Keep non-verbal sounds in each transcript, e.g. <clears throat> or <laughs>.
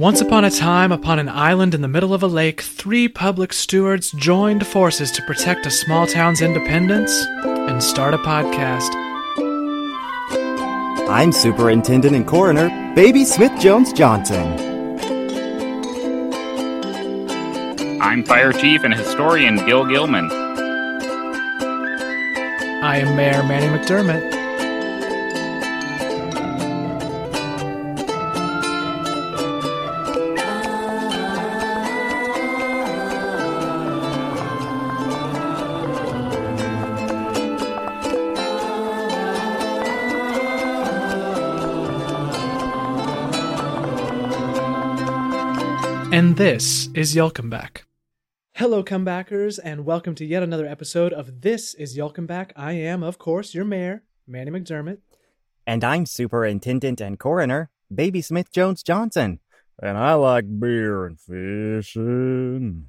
Once upon a time, upon an island in the middle of a lake, three public stewards joined forces to protect a small town's independence and start a podcast. I'm Superintendent and Coroner Baby Smith Jones Johnson. I'm Fire Chief and Historian Gil Gilman. I am Mayor Manny McDermott. This is Y'all Come Back. Hello, comebackers, and welcome to yet another episode of This is Y'all Come Back. I am, of course, your mayor, Manny McDermott. And I'm Superintendent and Coroner Baby Smith Jones Johnson. And I like beer and fishing.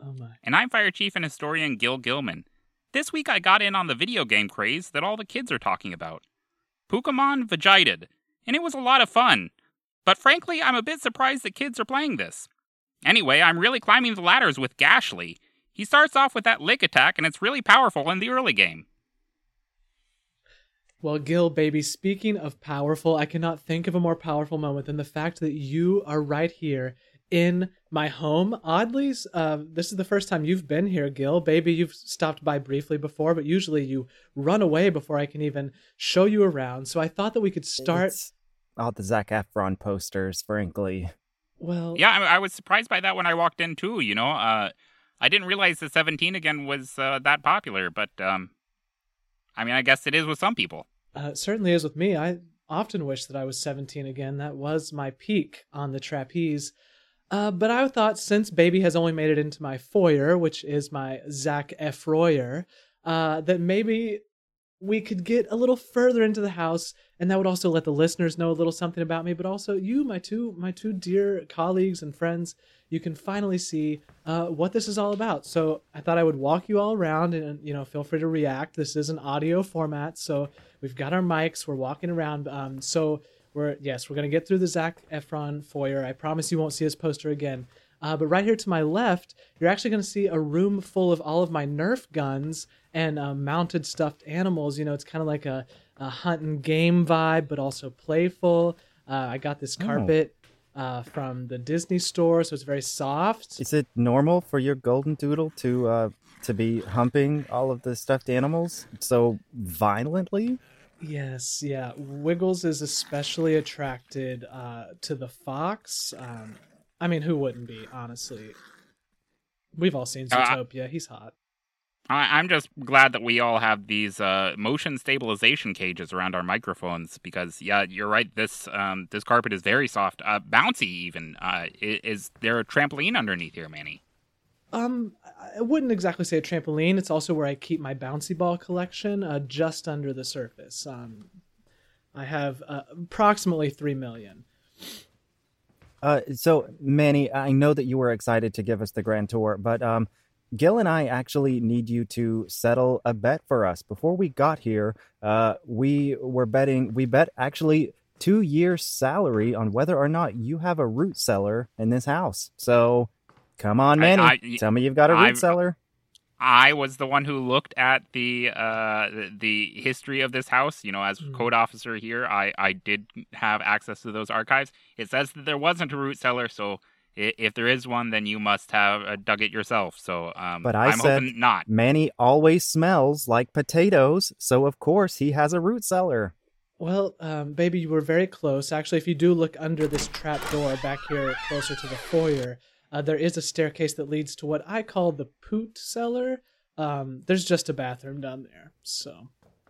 Oh my. And I'm Fire Chief and Historian Gil Gilman. This week I got in on the video game craze that all the kids are talking about. Pokemon Vegetated, and it was a lot of fun. But frankly, I'm a bit surprised that kids are playing this. Anyway, I'm really climbing the ladders with Gastly. He starts off with that lick attack, and it's really powerful in the early game. Well, Gil, baby, speaking of powerful, I cannot think of a more powerful moment than the fact that you are right here in my home. Oddly, uh, this is the first time you've been here, Gil. Baby, you've stopped by briefly before, but usually you run away before I can even show you around. So I thought that we could start. It's all the Zac Efron posters, frankly. Well, Yeah, I, I was surprised by that when I walked in too. You know, uh, I didn't realize the 17 again was uh, that popular, but um, I mean, I guess it is with some people. Uh, it certainly is with me. I often wish that I was 17 again. That was my peak on the trapeze. Uh, but I thought since Baby has only made it into my foyer, which is my Zach Efroyer, uh, that maybe we could get a little further into the house, and that would also let the listeners know a little something about me. But also you, my two, my two dear colleagues and friends, you can finally see uh, what this is all about. So I thought I would walk you all around, and you know, feel free to react. This is an audio format, so we've got our mics. We're walking around. Um, so we're yes, we're gonna get through the Zac Efron foyer. I promise you won't see his poster again. Uh, but right here to my left, you're actually going to see a room full of all of my Nerf guns and uh, mounted stuffed animals. You know, it's kind of like a, a hunt and game vibe, but also playful. Uh, I got this Oh. carpet uh, from the Disney store, so it's very soft. Is it normal for your golden doodle to uh, to be humping all of the stuffed animals so violently? Yes, yeah. Wiggles is especially attracted uh, to the fox. Um, I mean, who wouldn't be, honestly? We've all seen Uh, Zootopia. He's hot. I, I'm just glad that we all have these uh, motion stabilization cages around our microphones because, yeah, you're right. This um, this carpet is very soft, uh, bouncy. Even uh, i- is there a trampoline underneath here, Manny? Um, I wouldn't exactly say a trampoline. It's also where I keep my bouncy ball collection, uh, just under the surface. Um, I have uh, approximately three million. Uh, so Manny, I know that you were excited to give us the grand tour, but um, Gil and I actually need you to settle a bet for us. Before we got here, uh, we were betting. We bet actually two years' salary on whether or not you have a root cellar in this house. So, come on, I- Manny, I- tell me you've got a root I've- cellar. I was the one who looked at the uh, the- the history of this house. You know, as Mm. code officer here, I, I did have access to those archives. It says that there wasn't a root cellar, so if there is one, then you must have uh, dug it yourself. So, um, But I am said- hoping not. Manny always smells like potatoes, so of course he has a root cellar. Well, um, baby, you were very close. Actually, if you do look under this trap door back here, closer to the foyer, uh, there is a staircase that leads to what I call the poot cellar. Um, there's just a bathroom down there. So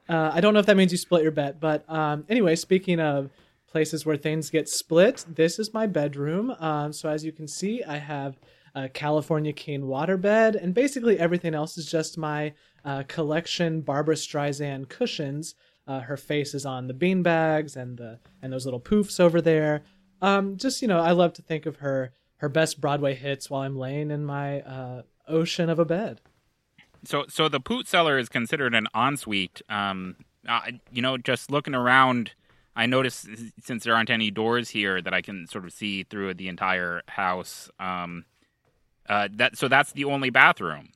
uh, I don't know if that means you split your bet, but um, anyway, speaking of places where things get split, this is my bedroom. Um, so as you can see, I have a California King waterbed, and basically everything else is just my uh, collection Barbra Streisand cushions. Uh, her face is on the beanbags and the and those little poofs over there. Um, just you know, I love to think of her her best Broadway hits while I'm laying in my uh, ocean of a bed. So, so the poot cellar is considered an ensuite. Um, you know, just looking around, I noticed since there aren't any doors here that I can sort of see through the entire house. Um, uh, that so that's the only bathroom.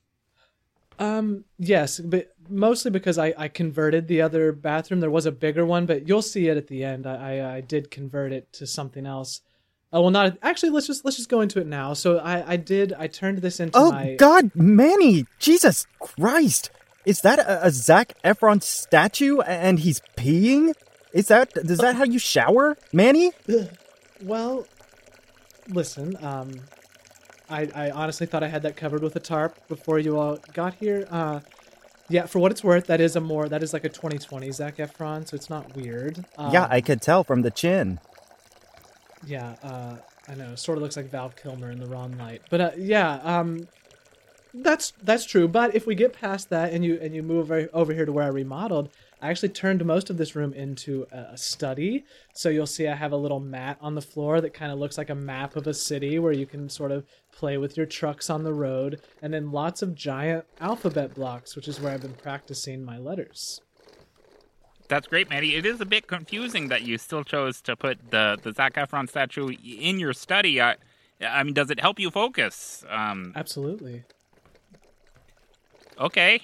Um, yes, but mostly because I, I converted the other bathroom. There was a bigger one, but you'll see it at the end. I, I, I did convert it to something else. Oh well, not actually. Let's just let's just go into it now. So I I did I turned this into Oh my God, Manny! Jesus Christ! Is that a, a Zac Efron statue and he's peeing? Is that is that how you shower, Manny? <sighs> Well, listen. Um, I I honestly thought I had that covered with a tarp before you all got here. Uh, yeah, for what it's worth, that is a more that is like a 2020 Zac Efron, so it's not weird. Um, yeah, I could tell from the chin. Yeah, uh, I know. Sort of looks like Val Kilmer in the wrong light, but uh, yeah, um, that's that's true. But if we get past that and you and you move over, here to where I remodeled, I actually turned most of this room into a study. So you'll see I have a little mat on the floor that kind of looks like a map of a city where you can sort of play with your trucks on the road, and then lots of giant alphabet blocks, which is where I've been practicing my letters. That's great, Manny. It is a bit confusing that you still chose to put the the Zac Efron statue in your study. I, I mean, does it help you focus? Um, Absolutely. okay.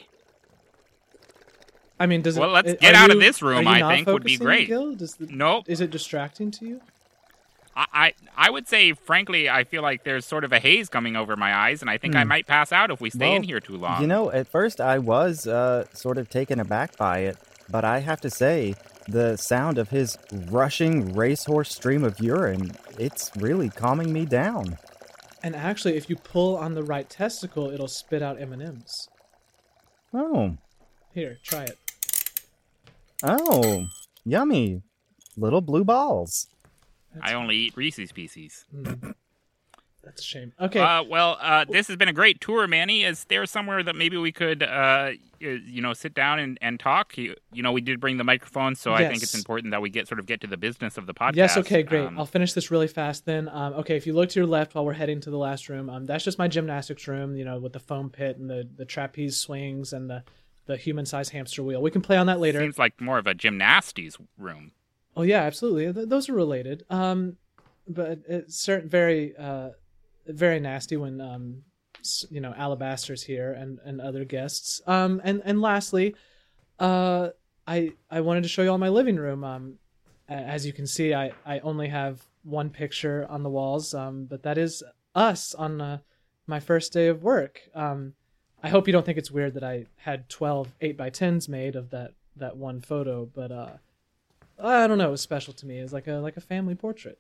I mean, does Well, it? Well, let's get are out of this room, I think, would be great. Gil? Does the, Nope. Is it distracting to you? I, I I would say, frankly, I feel like there's sort of a haze coming over my eyes, and I think I Hmm. might pass out if we stay in here too long. You know, at first I was uh, sort of taken aback by it, but I have to say, the sound of his rushing racehorse stream of urine, it's really calming me down. And actually, if you pull on the right testicle, it'll spit out M and M's. Oh, Here, try it. oh, yummy. Little blue balls. I only eat Reese's Pieces. Mm. That's a shame. Okay. Uh, well, uh, this has been a great tour, Manny. Is there somewhere that maybe we could, uh, you know, sit down and, and talk? You, you know, we did bring the microphone, so I think it's important that we get sort of get to the business of the podcast. Yes, okay, great. Um, I'll finish this really fast then. Um, okay, if you look to your left while we're heading to the last room, um, that's just my gymnastics room, you know, with the foam pit and the, the trapeze swings and the, the human sized hamster wheel. We can play on that later. Seems like more of a gymnastics room. Oh yeah, absolutely. Th- those are related. Um, but it's certain very uh, very nasty when um, you know Alabaster's here and and other guests. Um, and and lastly, uh, I I wanted to show you all my living room. Um, as you can see, I I only have one picture on the walls. Um, but that is us on uh, my first day of work. Um, I hope you don't think it's weird that I had 12 8 by 10s made of that that one photo, but uh I don't know, it was special to me. It was like a like a family portrait.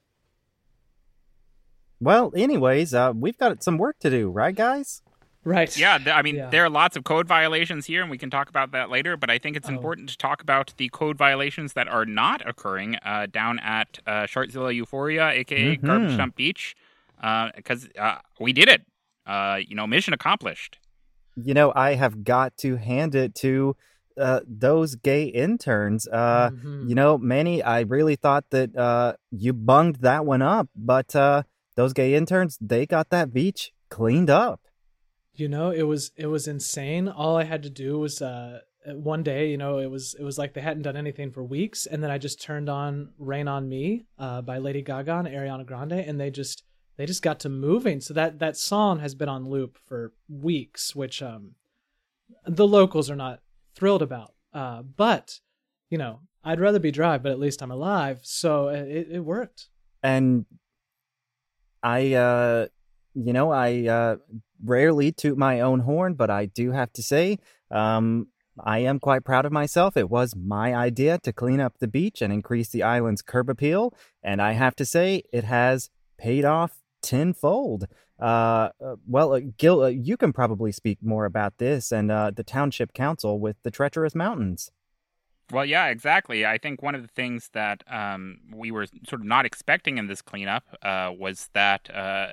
Well, anyways, uh, we've got some work to do, right, guys? Right. Yeah, th- I mean, Yeah. there are lots of code violations here, and we can talk about that later. But I think it's Oh. important to talk about the code violations that are not occurring uh, down at uh, Shartzilla Euphoria, aka Mhm. Garbage Dump Beach, because uh, we did it. Uh, you know, mission accomplished. You know, I have got to hand it to uh, those gay interns. Uh, Mhm. You know, Manny, I really thought that uh, you bunged that one up, but uh, those gay interns, they got that beach cleaned up. You know, it was it was insane. All I had to do was uh one day, you know, it was it was like they hadn't done anything for weeks, and then I just turned on "Rain on Me" uh, by Lady Gaga and Ariana Grande, and they just they just got to moving. So that that song has been on loop for weeks, which um the locals are not thrilled about. Uh, but you know, I'd rather be dry, but at least I'm alive. So it, it worked. And I, uh, you know, I uh, rarely toot my own horn, but I do have to say, um, I am quite proud of myself. It was my idea to clean up the beach and increase the island's curb appeal, and I have to say, it has paid off tenfold. Uh, uh, well, uh, Gil, uh, you can probably speak more about this and uh, the township council with the treacherous mountains. Well, yeah, exactly. I think one of the things that um, we were sort of not expecting in this cleanup uh, was that uh,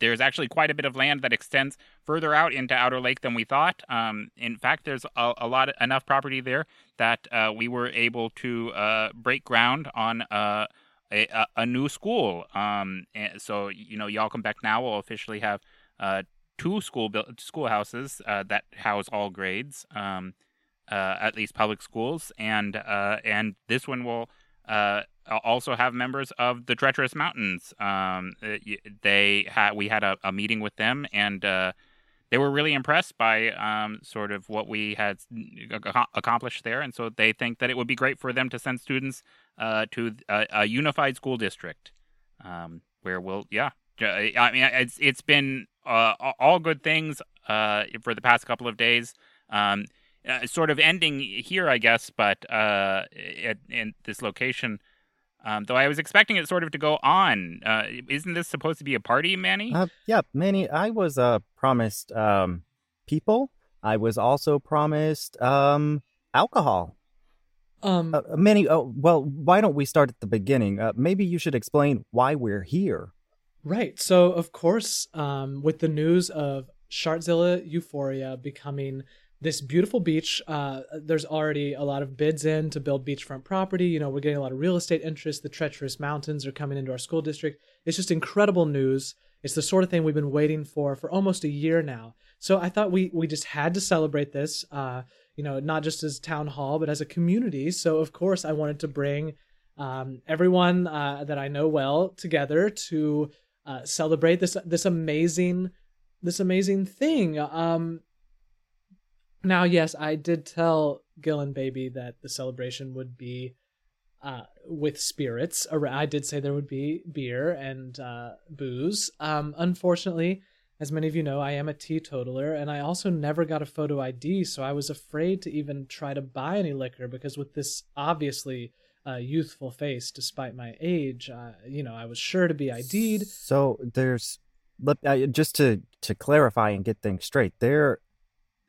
there's actually quite a bit of land that extends further out into Outer Lake than we thought. Um, in fact, there's a, a lot enough property there that uh, we were able to uh, break ground on uh, a, a, new school. Um, and so, you know, Y'all Come Back Now We'll officially have uh, two school buil- schoolhouses that house all grades. Um, uh, at least public schools, and uh, and this one will uh, also have members of the Treacherous Mountains. Um, uh, they had we had a, a, meeting with them, and uh, they were really impressed by um, sort of what we had accomplished there, and so they think that it would be great for them to send students uh, to a, a, unified school district, um, where we'll yeah. I mean, it's it's been uh, all good things uh, for the past couple of days. Um, sort of ending here, I guess, but at, in this location, um, though I was expecting it sort of to go on. Uh, isn't this supposed to be a party, Manny? Uh, yeah, Manny. I was uh, promised um, people. I was also promised um, alcohol. Um, uh, Manny. Oh, well, why don't we start at the beginning? Uh, maybe you should explain why we're here. Right. So, of course, um, with the news of Shartzilla Euphoria becoming this beautiful beach. Uh, there's already a lot of bids in to build beachfront property. You know, we're getting a lot of real estate interest. The treacherous mountains are coming into our school district. It's just incredible news. It's the sort of thing we've been waiting for for almost a year now. So I thought we we just had to celebrate this. Uh, you know, not just as town hall, but as a community. So of course, I wanted to bring um, everyone uh, that I know well together to uh, celebrate this this amazing this amazing thing. Um, now, yes, I did tell Gil and Baby that the celebration would be uh, with spirits. I did say there would be beer and uh, booze. Um, unfortunately, as many of you know, I am a teetotaler, and I also never got a photo ID, so I was afraid to even try to buy any liquor because with this obviously uh, youthful face, despite my age, uh, you know, I was sure to be ID'd. So there's, just to to clarify and get things straight, there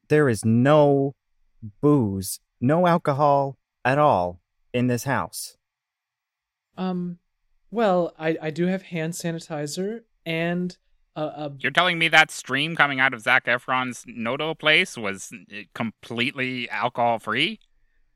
there is no booze, no alcohol at all in this house. Um, well, I I do have hand sanitizer and a, a... You're telling me that stream coming out of Zac Efron's Noto place was eh, completely alcohol free?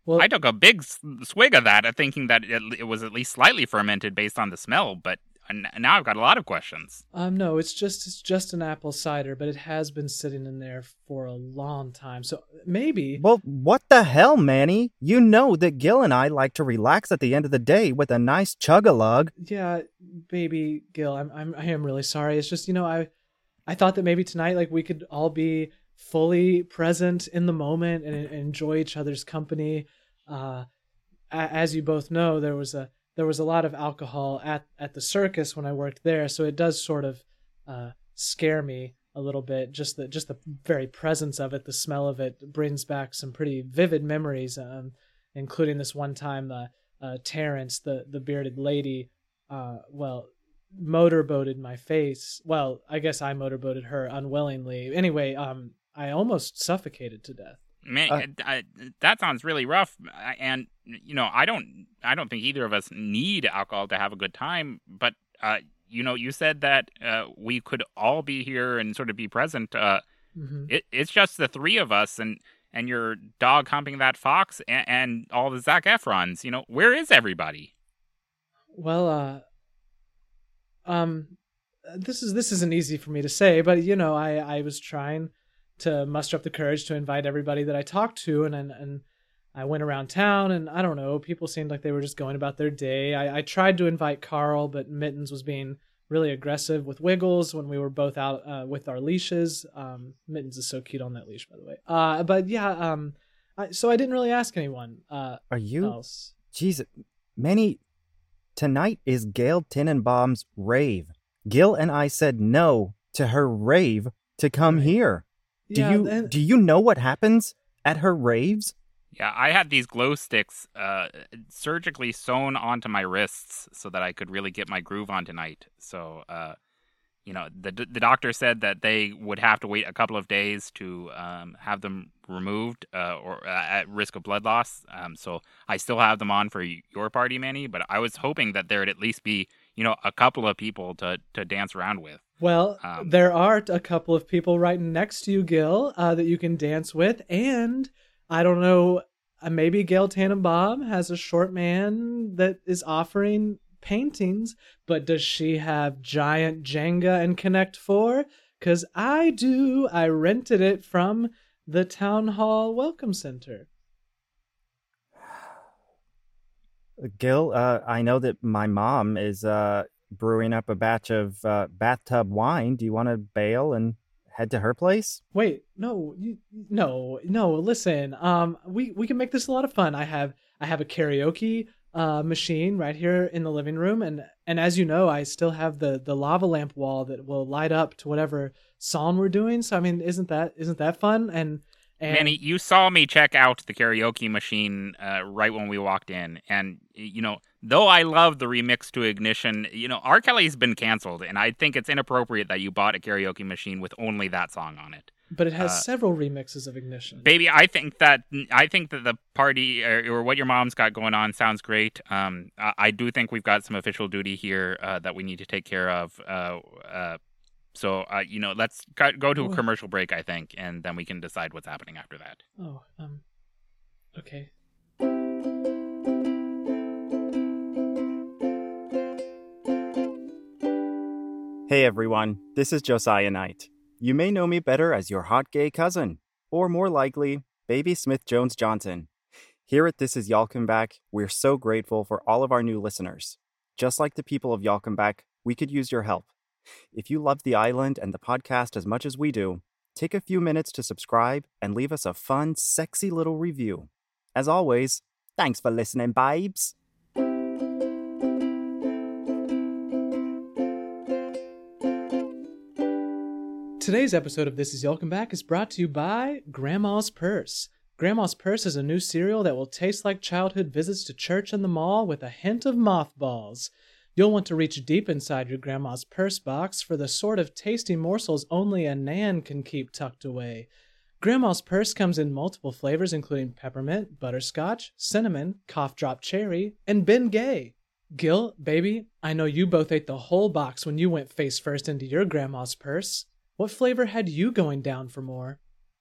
Well, I took a big swig of that, thinking that it, it was at least slightly fermented based on the smell, but and now I've got a lot of questions. Um, no, it's just it's just an apple cider, but it has been sitting in there for a long time. So maybe. Well, what the hell, Manny? You know that Gil and I like to relax at the end of the day with a nice chug a lug. Yeah, baby Gil, I'm I'm I am really sorry. It's just you know I I thought that maybe tonight like we could all be fully present in the moment and, and enjoy each other's company. Uh, as you both know, there was a there was a lot of alcohol at at the circus when I worked there, so it does sort of uh, scare me a little bit. Just the just the very presence of it, the smell of it brings back some pretty vivid memories, um, including this one time uh, uh, Terrence, the the bearded lady, uh, well, motorboated my face. Well, I guess I motorboated her unwillingly. Anyway, um, I almost suffocated to death. Man, uh, I, that sounds really rough. And you know, I don't, I don't think either of us need alcohol to have a good time. But uh, you know, you said that uh, we could all be here and sort of be present. Uh, mm-hmm. it, it's just the three of us, and and your dog humping that fox, and, and all the Zac Efrons. You know, where is everybody? Well, uh, um, this is this isn't easy for me to say, but you know, I I was trying to muster up the courage to invite everybody that I talked to, and and, and I went around town, and I don't know, people seemed like they were just going about their day. I, I tried to invite Carl, but Mittens was being really aggressive with Wiggles when we were both out uh, with our leashes. Um, Mittens is so cute on that leash, by the way. Uh, but yeah, um, I, so I didn't really ask anyone. Uh, Are you? Else. Jesus, Manny. Tonight is Gail Tenenbaum's rave. Gil and I said no to her rave to come right. here. Do yeah, you and... do you know what happens at her raves? Yeah, I had these glow sticks uh, surgically sewn onto my wrists so that I could really get my groove on tonight. So, uh, you know, the the doctor said that they would have to wait a couple of days to um, have them removed uh, or uh, at risk of blood loss. Um, so I still have them on for your party, Manny. But I was hoping that there'd at least be, you know, a couple of people to to dance around with. Well, um, there are a couple of people right next to you, Gil, uh, that you can dance with, and I don't know, uh, maybe Gail Tannenbaum has a short man that is offering paintings, but does she have giant Jenga and Connect Four? Cause I do. I rented it from the town hall welcome center. Gil, uh, I know that my mom is uh, brewing up a batch of uh, bathtub wine. Do you want to bail and head to her place? Wait, no, you, no, no. Listen, um, we we can make this a lot of fun. I have I have a karaoke uh, machine right here in the living room, and and as you know, I still have the the lava lamp wall that will light up to whatever song we're doing. So I mean, isn't that isn't that fun? And and Manny, you saw me check out the karaoke machine uh, right when we walked in, and you know, though I love the remix to Ignition, you know, R. Kelly's been canceled, and I think it's inappropriate that you bought a karaoke machine with only that song on it. but it has uh, several remixes of Ignition. Baby, I think that I think that the party or, or what your mom's got going on sounds great. Um, I, I do think we've got some official duty here uh, that we need to take care of. Uh, uh, so uh, you know, let's go, to a Oh. commercial break, I think, and then we can decide what's happening after that. oh, um, okay. Hey everyone, this is Josiah Knight. You may know me better as your hot gay cousin, or more likely, Baby Smith Jones Johnson. Here at This Is Y'all Come Back, we're so grateful for all of our new listeners. Just like the people of Y'all Come Back, we could use your help. If you love the island and the podcast as much as we do, take a few minutes to subscribe and leave us a fun, sexy little review. As always, thanks for listening, babes. Today's episode of This Is Welcome Back is brought to you by Grandma's Purse. Grandma's Purse is a new cereal that will taste like childhood visits to church and the mall with a hint of mothballs. You'll want to reach deep inside your grandma's purse box for the sort of tasty morsels only a Nan can keep tucked away. Grandma's Purse comes in multiple flavors including peppermint, butterscotch, cinnamon, cough drop cherry, and Ben Gay. Gil, baby, I know you both ate the whole box when you went face first into your grandma's purse. What flavor had you going down for more?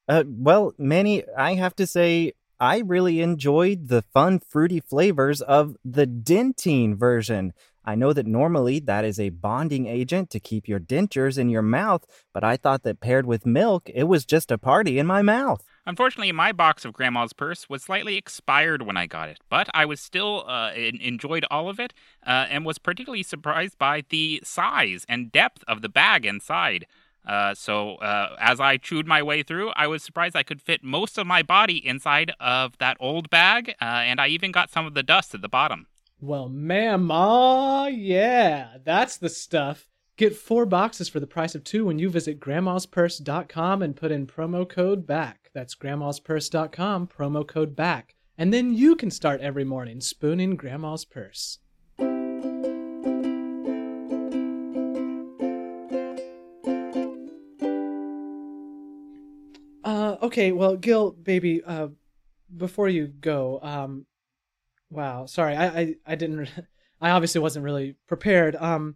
Uh, well, Manny, I have to say, I really enjoyed the fun, fruity flavors of the dentine version. I know that normally that is a bonding agent to keep your dentures in your mouth, but I thought that paired with milk, it was just a party in my mouth. Unfortunately, my box of Grandma's Purse was slightly expired when I got it, but I was still uh, en- enjoyed all of it uh, and was particularly surprised by the size and depth of the bag inside. Uh, so uh, as I chewed my way through, I was surprised I could fit most of my body inside of that old bag, uh, and I even got some of the dust at the bottom. Well, ma'am, ah, yeah, that's the stuff. Get four boxes for the price of two when you visit grandmaspurse.com and put in promo code BACK. That's grandmaspurse.com, promo code BACK. And then you can start every morning spooning grandma's purse. Okay, well, Gil, baby, uh, before you go, um, wow, sorry, I, I, I didn't, <laughs> I obviously wasn't really prepared. Um,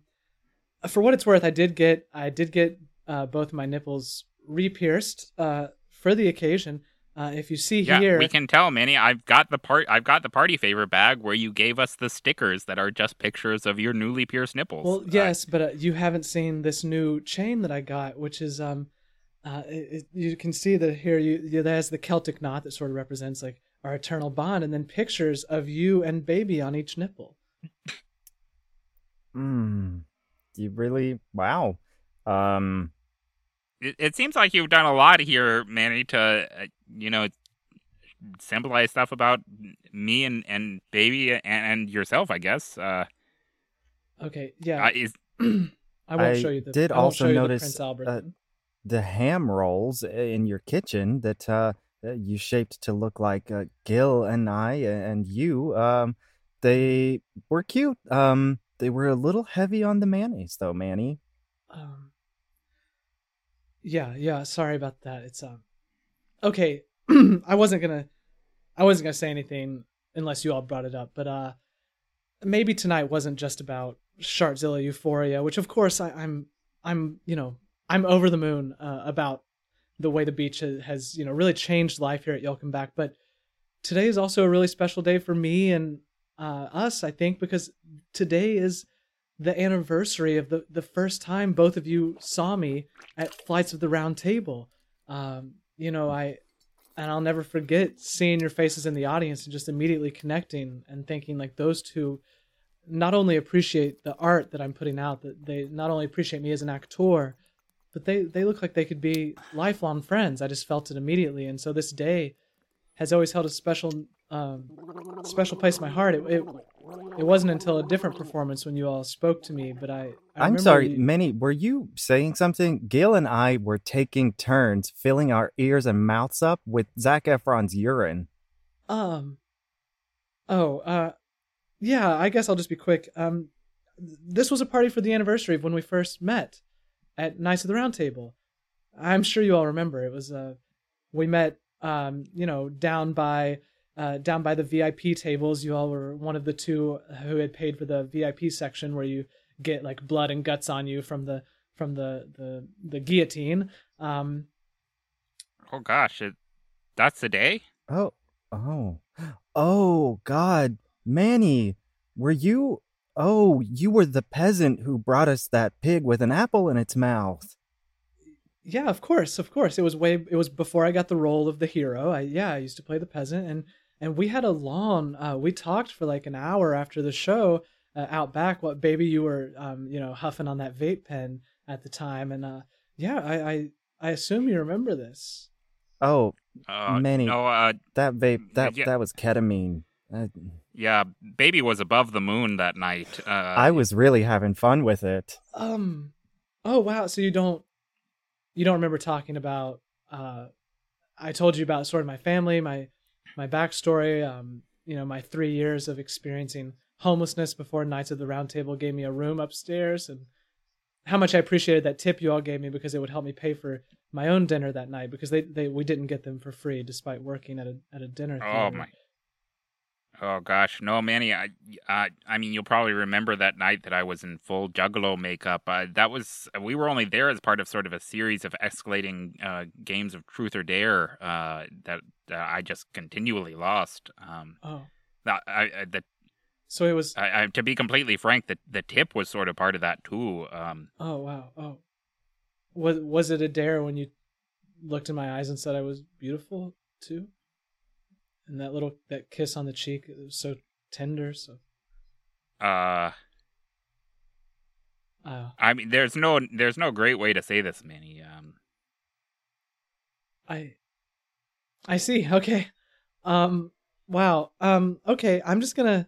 for what it's worth, I did get, I did get, uh, both my nipples re-pierced, uh, for the occasion. Uh, if you see Yeah, here, we can tell, Manny. I've got the part. I've got the party favor bag where you gave us the stickers that are just pictures of your newly pierced nipples. Well, Uh, yes, but uh, you haven't seen this new chain that I got, which is um, uh, it, it, you can see that here you, you there's the Celtic knot that sort of represents like our eternal bond, and then pictures of you and baby on each nipple. Mmm. You really, wow. Um, it, it seems like you've done a lot here, Manny, to uh, you know symbolize stuff about me and and baby and, and yourself. I guess. Uh, Okay, yeah, uh, is <clears throat> I won't I show you the. did I also show the notice, Prince Albert. Uh, the ham rolls in your kitchen that uh, uh, you shaped to look like uh, Gil and I and you. Um, they were cute. Um, they were a little heavy on the mayonnaise, though, Manny. Um, yeah, yeah. Sorry about that. It's um, okay. <clears throat> I wasn't gonna, I wasn't gonna say anything unless you all brought it up. But uh, maybe tonight wasn't just about Shartzilla Euphoria, which of course I, I'm, I'm, you know, I'm over the moon uh, about the way the beach has, has, you know, really changed life here at Y'all Come Back. But today is also a really special day for me and uh, us, I think, because today is the anniversary of the, the first time both of you saw me at Flights of the Round Table. Um, you know, I and I'll never forget seeing your faces in the audience and just immediately connecting and thinking like those two not only appreciate the art that I'm putting out, that they not only appreciate me as an actor, but they they look like they could be lifelong friends. I just felt it immediately, and so this day has always held a special um, special place in my heart. It, it it wasn't until a different performance when you all spoke to me, but I. I I'm sorry, you, Manny. Were you saying something? Gail and I were taking turns filling our ears and mouths up with Zac Efron's urine. Um. Oh, uh, yeah. I guess I'll just be quick. Um, this was a party for the anniversary of when we first met at Knights of the Round Table. I'm sure you all remember. It was uh, we met um, you know, down by uh, down by the VIP tables. You all were one of the two who had paid for the VIP section where you get like blood and guts on you from the from the the the guillotine. Um, oh gosh, it, that's the day. Oh, oh, oh, God, Manny, were you? Oh, you were the peasant who brought us that pig with an apple in its mouth. Yeah, of course, of course. It was way. It was before I got the role of the hero. I yeah, I used to play the peasant, and and we had a long. Uh, we talked for like an hour after the show uh, out back. What baby you were, um, you know, huffing on that vape pen at the time, and uh, yeah, I I, I assume you remember this. Oh, Uh, Manny, no, uh, that vape that yeah. that was ketamine. Yeah, baby was above the moon that night. Uh, I was really having fun with it. Um. Oh wow. So you don't you don't remember talking about uh I told you about sort of my family, my my backstory, um, you know, my three years of experiencing homelessness before Knights of the Round Table gave me a room upstairs and how much I appreciated that tip you all gave me because it would help me pay for my own dinner that night because they, they we didn't get them for free despite working at a at a dinner Oh theater. my. Oh gosh, no, Manny. I, I, I mean, you'll probably remember that night that I was in full Juggalo makeup. Uh, that was we were only there as part of sort of a series of escalating uh, games of Truth or Dare uh, that uh, I just continually lost. Um, Oh. I, I, the, So it was I, I, to be completely frank, the the tip was sort of part of that too. Um, oh wow. Oh. Was was it a dare when you looked in my eyes and said I was beautiful too? And that little that kiss on the cheek it was so tender, so uh, uh I mean, there's no there's no great way to say this, Manny. Um, I I see. Okay. Um wow. Um okay, I'm just to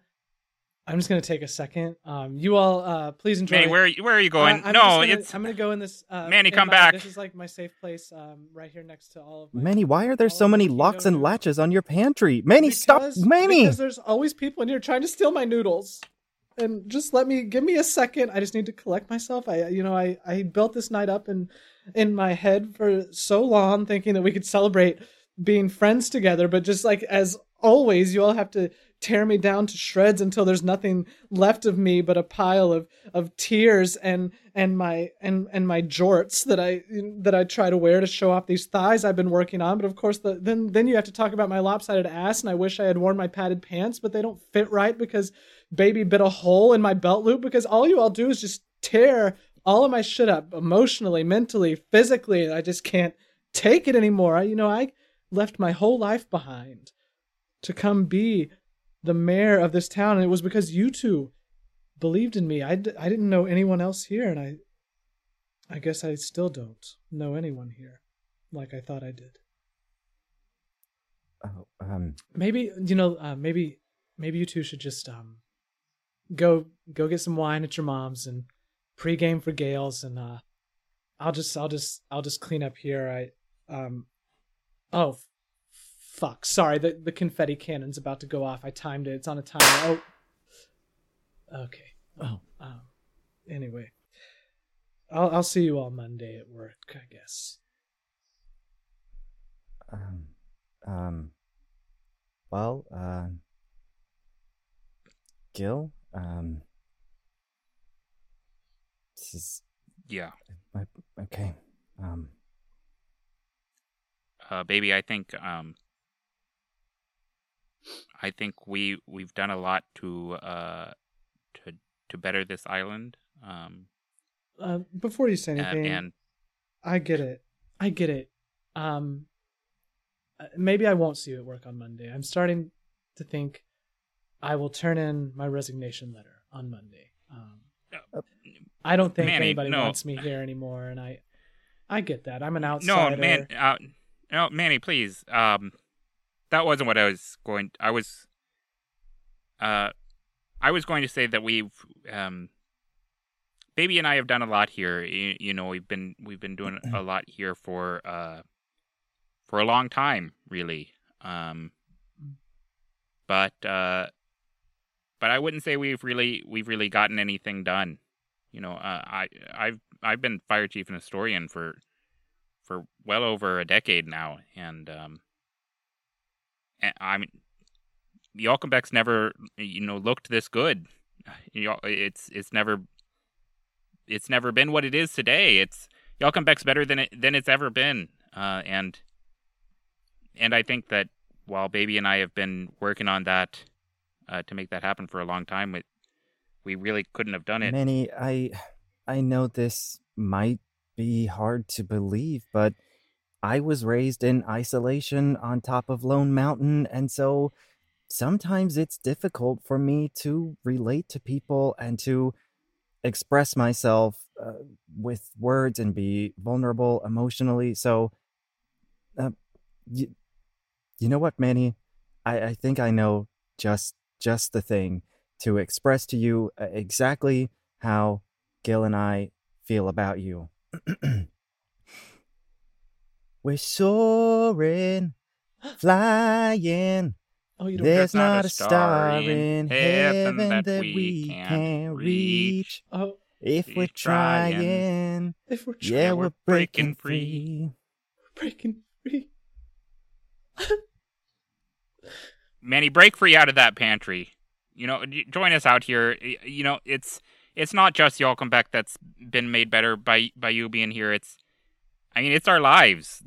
I'm just going to take a second. Um you all uh please enjoy Manny, where are you, where are you going? I- I'm no, gonna, it's I'm going to go in this uh Manny, in come my- back. This is like my safe place um right here next to all of my Manny, why are there so many locks and latches on your pantry? Manny, stop! Manny! Because there's always people in here trying to steal my noodles. And just let me give me a second. I just need to collect myself. I you know, I I built this night up in in my head for so long thinking that we could celebrate being friends together, but just like as always, you all have to tear me down to shreds until there's nothing left of me but a pile of of tears and and my and and my jorts that I that I try to wear to show off these thighs I've been working on. But of course, the, then then you have to talk about my lopsided ass, and I wish I had worn my padded pants, but they don't fit right because baby bit a hole in my belt loop. Because all you all do is just tear all of my shit up emotionally, mentally, physically, and I just can't take it anymore. You know, I left my whole life behind to come be the mayor of this town, and it was because you two believed in me. I, d- I didn't know anyone else here, and I I guess I still don't know anyone here like I thought I did. Oh, um, Maybe you know, uh, maybe maybe you two should just um go go get some wine at your mom's and pregame for Gail's, and uh, I'll just I'll just I'll just clean up here. I um oh fuck sorry the the confetti cannon's about to go off. I timed it. It's on a timer. Oh okay. Oh um anyway. I'll I'll see you all Monday at work, I guess. um, um, well, uh, Gil, um, this is yeah, okay. Um, uh, baby. I think um, I think we we've done a lot to uh to to better this island. Um, Uh, before you say and, anything, and I get it. I get it. Um uh, maybe I won't see you at work on Monday. I'm starting to think I will turn in my resignation letter on Monday. Um, Uh, I don't think Manny, anybody no. wants me here anymore, and I, I get that. I'm an No, outsider. man, uh, no, Manny, please. Um, that wasn't what I was going. I was, uh, I was going to say that we've, um, baby and I have done a lot here. You, you know, we've been we've been doing a lot here for uh, for a long time, really. Um, but uh, but I wouldn't say we've really we've really gotten anything done. You know, uh, I I've I've been fire chief and historian for for well over a decade now, and um, I mean, Y'all Come Back's never you know looked this good. It's it's never it's never been what it is today. It's Y'all Come Back's better than it than it's ever been, uh, and and I think that while Baby and I have been working on that uh, to make that happen for a long time, it, we really couldn't have done it. Manny, I I know this might be hard to believe, but I was raised in isolation on top of Lone Mountain, and so sometimes it's difficult for me to relate to people and to express myself uh, with words and be vulnerable emotionally. So, uh, you, you know what, Manny? I, I think I know just just the thing to express to you uh, exactly how Gil and I feel about you. <clears throat> We're soaring, flying. oh, you. There's not not a star in heaven that we can't reach. Oh, If we're trying. if we're trying, yeah, we're we're breaking free. free. breaking free. <laughs> Manny, break free out of that pantry. You know, join us out here. You know, it's it's not just Y'all Come Back that's been made better by by you being here. It's, I mean, it's our lives.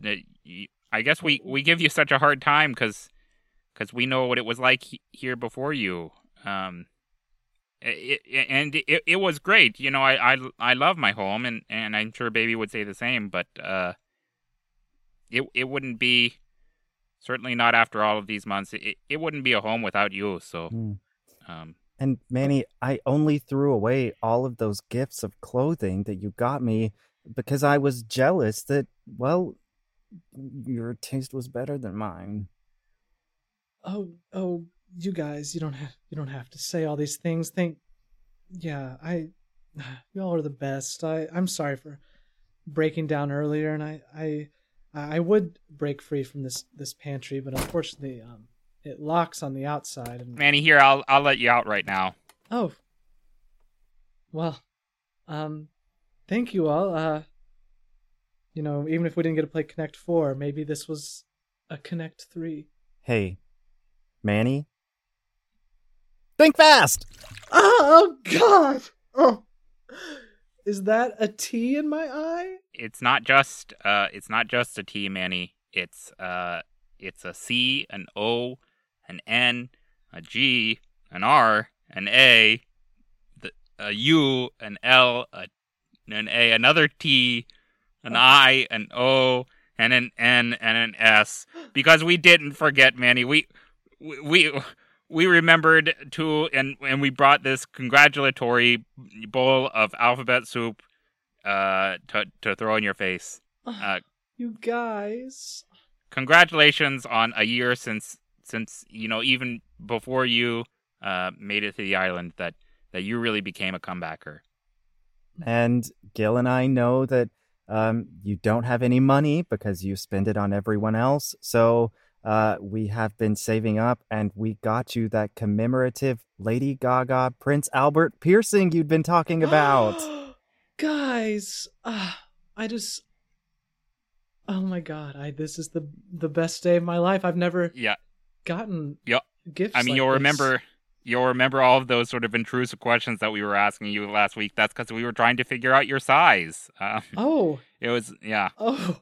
I guess we we give you such a hard time because because we know what it was like he- here before you. Um, it, it, and it, it was great. You know, I, I I love my home, and and I'm sure Baby would say the same. But uh, it it wouldn't be certainly not after all of these months. It it wouldn't be a home without you. So, Hmm. um, And Manny, I only threw away all of those gifts of clothing that you got me because I was jealous that, well, your taste was better than mine. Oh, oh, you guys, you don't have you don't have to say all these things. Think, yeah, I, <sighs> y'all are the best. I I'm sorry for breaking down earlier, and I I I would break free from this this pantry, but unfortunately, um, it locks on the outside. And Manny, here I'll I'll let you out right now. oh, well, um, thank you all. Uh, you know, even if we didn't get to play Connect Four, maybe this was a Connect Three. Hey, Manny? Think fast! Oh God! Oh, is that a T in my eye? It's not just uh, it's not just a T, Manny. It's uh, it's a C, an O, an N, a G, an R, an A, the, a U, an L, a, an A, another T, an I, an O, and an N and an S. Because we didn't forget, Manny. We we we, we remembered to and and we brought this congratulatory bowl of alphabet soup uh to to throw in your face. Uh, you guys. congratulations on a year since since you know even before you uh made it to the island that that you really became a comebacker. And Gil and I know that um, you don't have any money because you spend it on everyone else. So uh, we have been saving up and we got you that commemorative Lady Gaga Prince Albert piercing you'd been talking about. <gasps> guys, ah, I just. Oh my God! I this is the the best day of my life. I've never Yeah, gotten Yeah. gifts. I mean like you'll this. remember you'll remember all of those sort of intrusive questions that we were asking you last week. That's because we were trying to figure out your size. Uh, <laughs> Oh, it was yeah. oh,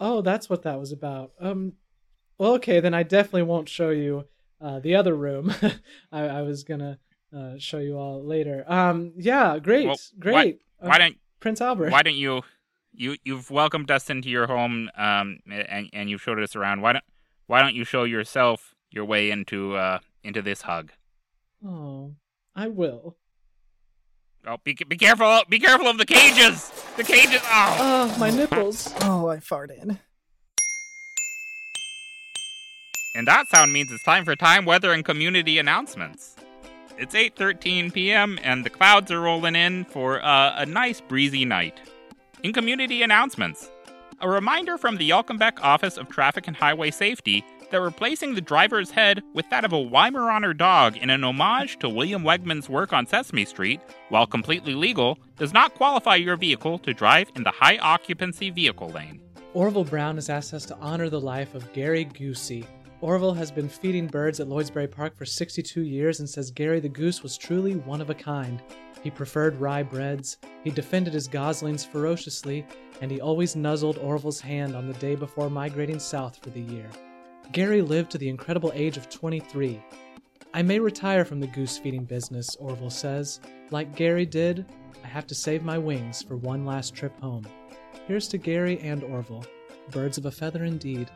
oh! That's what that was about. Um, well, okay, then I definitely won't show you uh, the other room. <laughs> I, I was gonna uh, show you all later. Um, yeah, great, Well, great. Uh, Why don't Prince Albert? why don't you you you've welcomed us into your home um and and you've showed us around. Why don't why don't you show yourself your way into uh into this hug? Oh, I will. Oh, be be careful! Be careful of the cages! The cages! Oh, Oh, my nipples. Oh, I farted. and that sound means it's time for time, weather, and community announcements. It's 8:13 p.m. and the clouds are rolling in for uh, a nice breezy night. In community announcements, a reminder from the Y'all Come Back Office of Traffic and Highway Safety that replacing the driver's head with that of a Weimaraner dog in an homage to William Wegman's work on Sesame Street, while completely legal, does not qualify your vehicle to drive in the high occupancy vehicle lane. Orville Brown has asked us to honor the life of Gary Goosey. Orville has been feeding birds at Lloydsbury Park for 62 years and says Gary the Goose was truly one of a kind. He preferred rye breads, he defended his goslings ferociously, and he always nuzzled Orville's hand on the day before migrating south for the year. Gary lived to the incredible age of 23. I may retire from the goose feeding business, Orville says. Like Gary did, I have to save my wings for one last trip home. Here's to Gary and Orville. Birds of a feather indeed.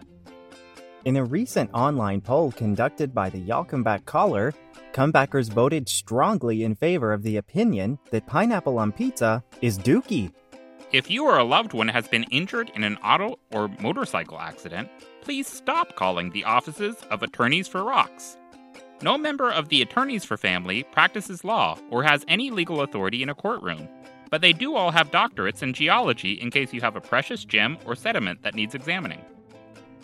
In a recent online poll conducted by the Y'all Come Back Caller, comebackers voted strongly in favor of the opinion that pineapple on pizza is dookie. If you or a loved one has been injured in an auto or motorcycle accident, please stop calling the offices of Attorneys for Rocks. No member of the Attorneys for Family practices law or has any legal authority in a courtroom, but they do all have doctorates in geology in case you have a precious gem or sediment that needs examining.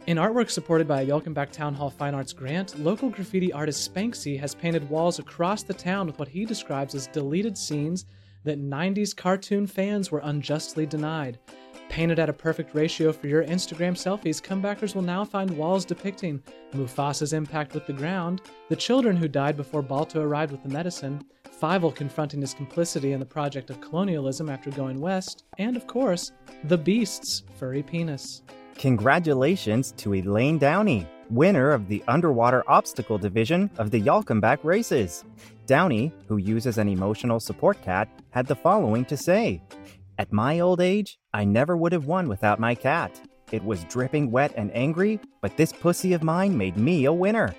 In artwork supported by a Y'all Come Back Town Hall Fine Arts grant, local graffiti artist Spanksy has painted walls across the town with what he describes as deleted scenes that 90s cartoon fans were unjustly denied. Painted at a perfect ratio for your Instagram selfies, comebackers will now find walls depicting Mufasa's impact with the ground, the children who died before Balto arrived with the medicine, Fievel confronting his complicity in the project of colonialism after going west, and of course, the Beast's furry penis. Congratulations to Elaine Downey, winner of the Underwater Obstacle Division of the Y'all Come Back races. Downey, who uses an emotional support cat, had the following to say At my old age, I never would have won without my cat. It was dripping wet and angry, but this pussy of mine made me a winner.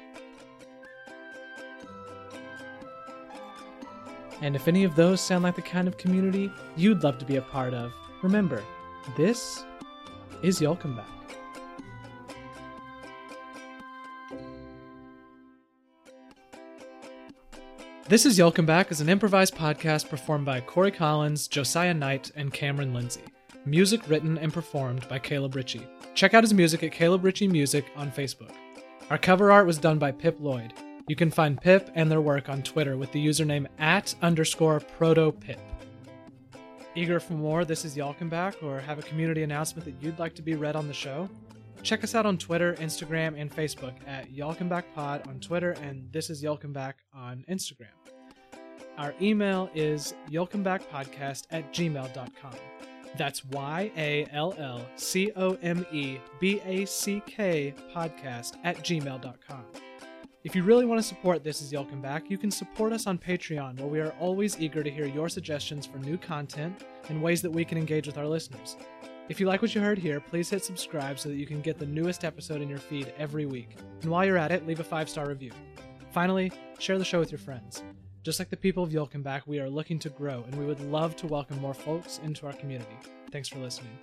And if any of those sound like the kind of community you'd love to be a part of, remember, this is Y'all Come Back. This is Y'all Come Back is an improvised podcast performed by Cory Collins, Josiah Knight, and Cameron Lindsey. Music written and performed by Caleb Ritchie. Check out his music at Caleb Ritchie Music on Facebook. Our cover art was done by Pip Lloyd. You can find Pip and their work on Twitter with the username at underscore protopip. Eager for more This is Y'all Come Back or have a community announcement that you'd like to be read on the show? Check us out on Twitter, Instagram, and Facebook at Y'all Come Back Pod on Twitter and This is Y'all Come Back on Instagram. Our email is yallcomebackpodcast at gmail.com. That's Y A L L C O M E B A C K podcast at gmail.com. If you really want to support This Is Y'all Come Back, you can support us on Patreon, where we are always eager to hear your suggestions for new content and ways that we can engage with our listeners. If you like what you heard here, please hit subscribe so that you can get the newest episode in your feed every week. And while you're at it, leave a five star review. Finally, share the show with your friends. Just like the people of Y'all Come Back, we are looking to grow, and we would love to welcome more folks into our community. Thanks for listening.